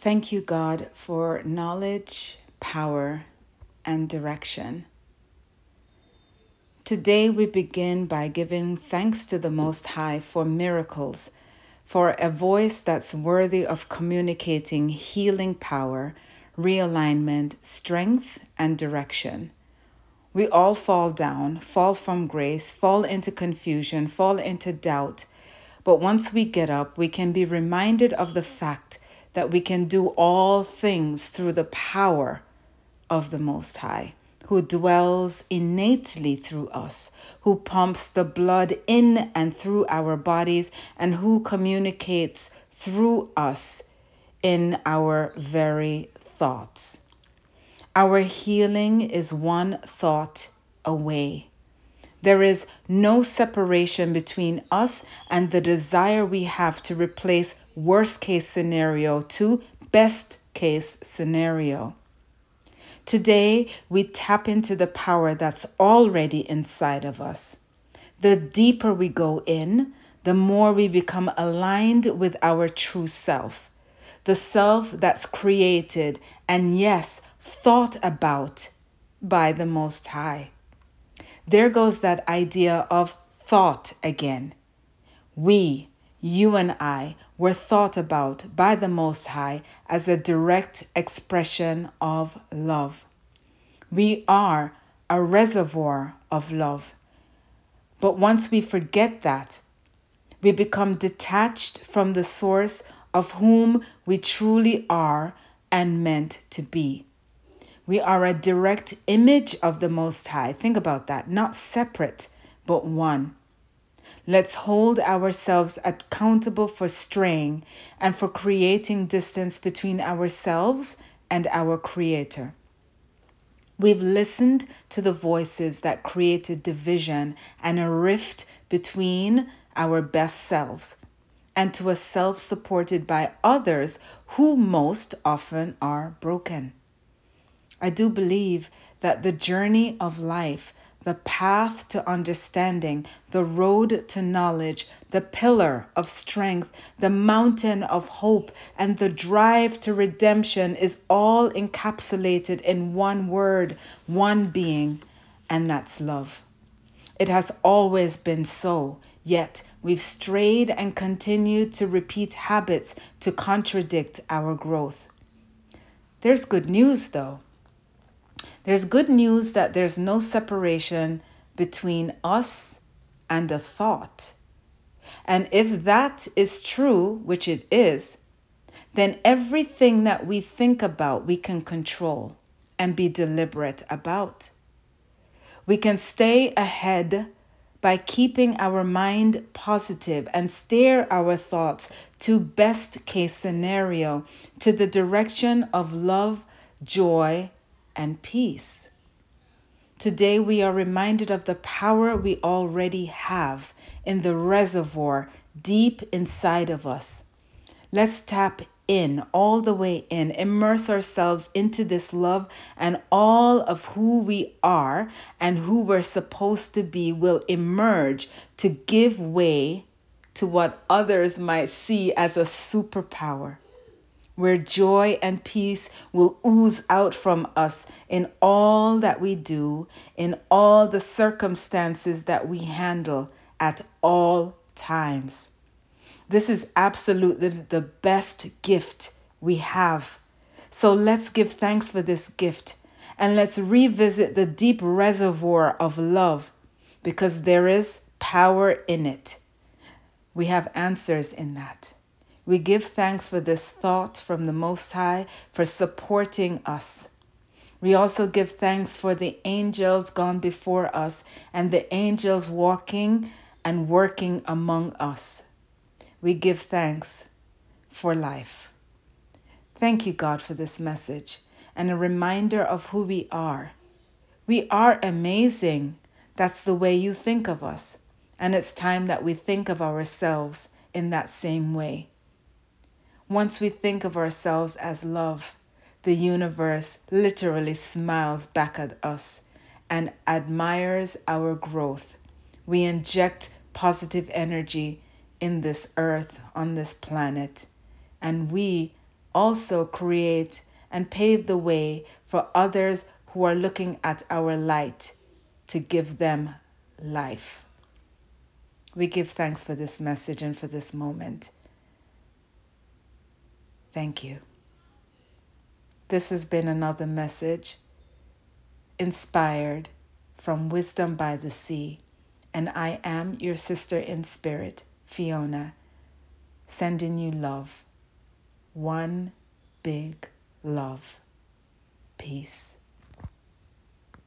Thank you, God, for knowledge, power, and direction. Today we begin by giving thanks to the Most High for miracles, for a voice that's worthy of communicating healing power, realignment, strength, and direction. We all fall down, fall from grace, fall into confusion, fall into doubt. But once we get up, we can be reminded of the fact that we can do all things through the power of the Most High, who dwells innately through us, who pumps the blood in and through our bodies, and who communicates through us in our very thoughts. Our healing is one thought away. There is no separation between us and the desire we have to replace worst case scenario to best case scenario. Today, we tap into the power that's already inside of us. The deeper we go in, the more we become aligned with our true self, the self that's created and, yes, thought about by the Most High. There goes that idea of thought again. We, you and I, were thought about by the Most High as a direct expression of love. We are a reservoir of love. But once we forget that, we become detached from the source of whom we truly are and meant to be. We are a direct image of the Most High. Think about that. Not separate, but one. Let's hold ourselves accountable for straying and for creating distance between ourselves and our Creator. We've listened to the voices that created division and a rift between our best selves and to a self supported by others who most often are broken. I do believe that the journey of life, the path to understanding, the road to knowledge, the pillar of strength, the mountain of hope, and the drive to redemption is all encapsulated in one word, one being, and that's love. It has always been so, yet we've strayed and continued to repeat habits to contradict our growth. There's good news, though. There's good news that there's no separation between us and the thought. And if that is true, which it is, then everything that we think about, we can control and be deliberate about. We can stay ahead by keeping our mind positive and steer our thoughts to best case scenario to the direction of love, joy, and peace. Today, we are reminded of the power we already have in the reservoir deep inside of us. Let's tap in, all the way in, immerse ourselves into this love, and all of who we are and who we're supposed to be will emerge to give way to what others might see as a superpower where joy and peace will ooze out from us in all that we do, in all the circumstances that we handle at all times. This is absolutely the best gift we have. So let's give thanks for this gift and let's revisit the deep reservoir of love because there is power in it. We have answers in that. We give thanks for this thought from the Most High for supporting us. We also give thanks for the angels gone before us and the angels walking and working among us. We give thanks for life. Thank you, God, for this message and a reminder of who we are. We are amazing. That's the way you think of us. And it's time that we think of ourselves in that same way. Once we think of ourselves as love, the universe literally smiles back at us and admires our growth. We inject positive energy in this earth, on this planet, and we also create and pave the way for others who are looking at our light to give them life. We give thanks for this message and for this moment. Thank you. This has been another message inspired from Wisdom by the Sea, and I am your sister in spirit, Fiona, sending you love. One big love. Peace.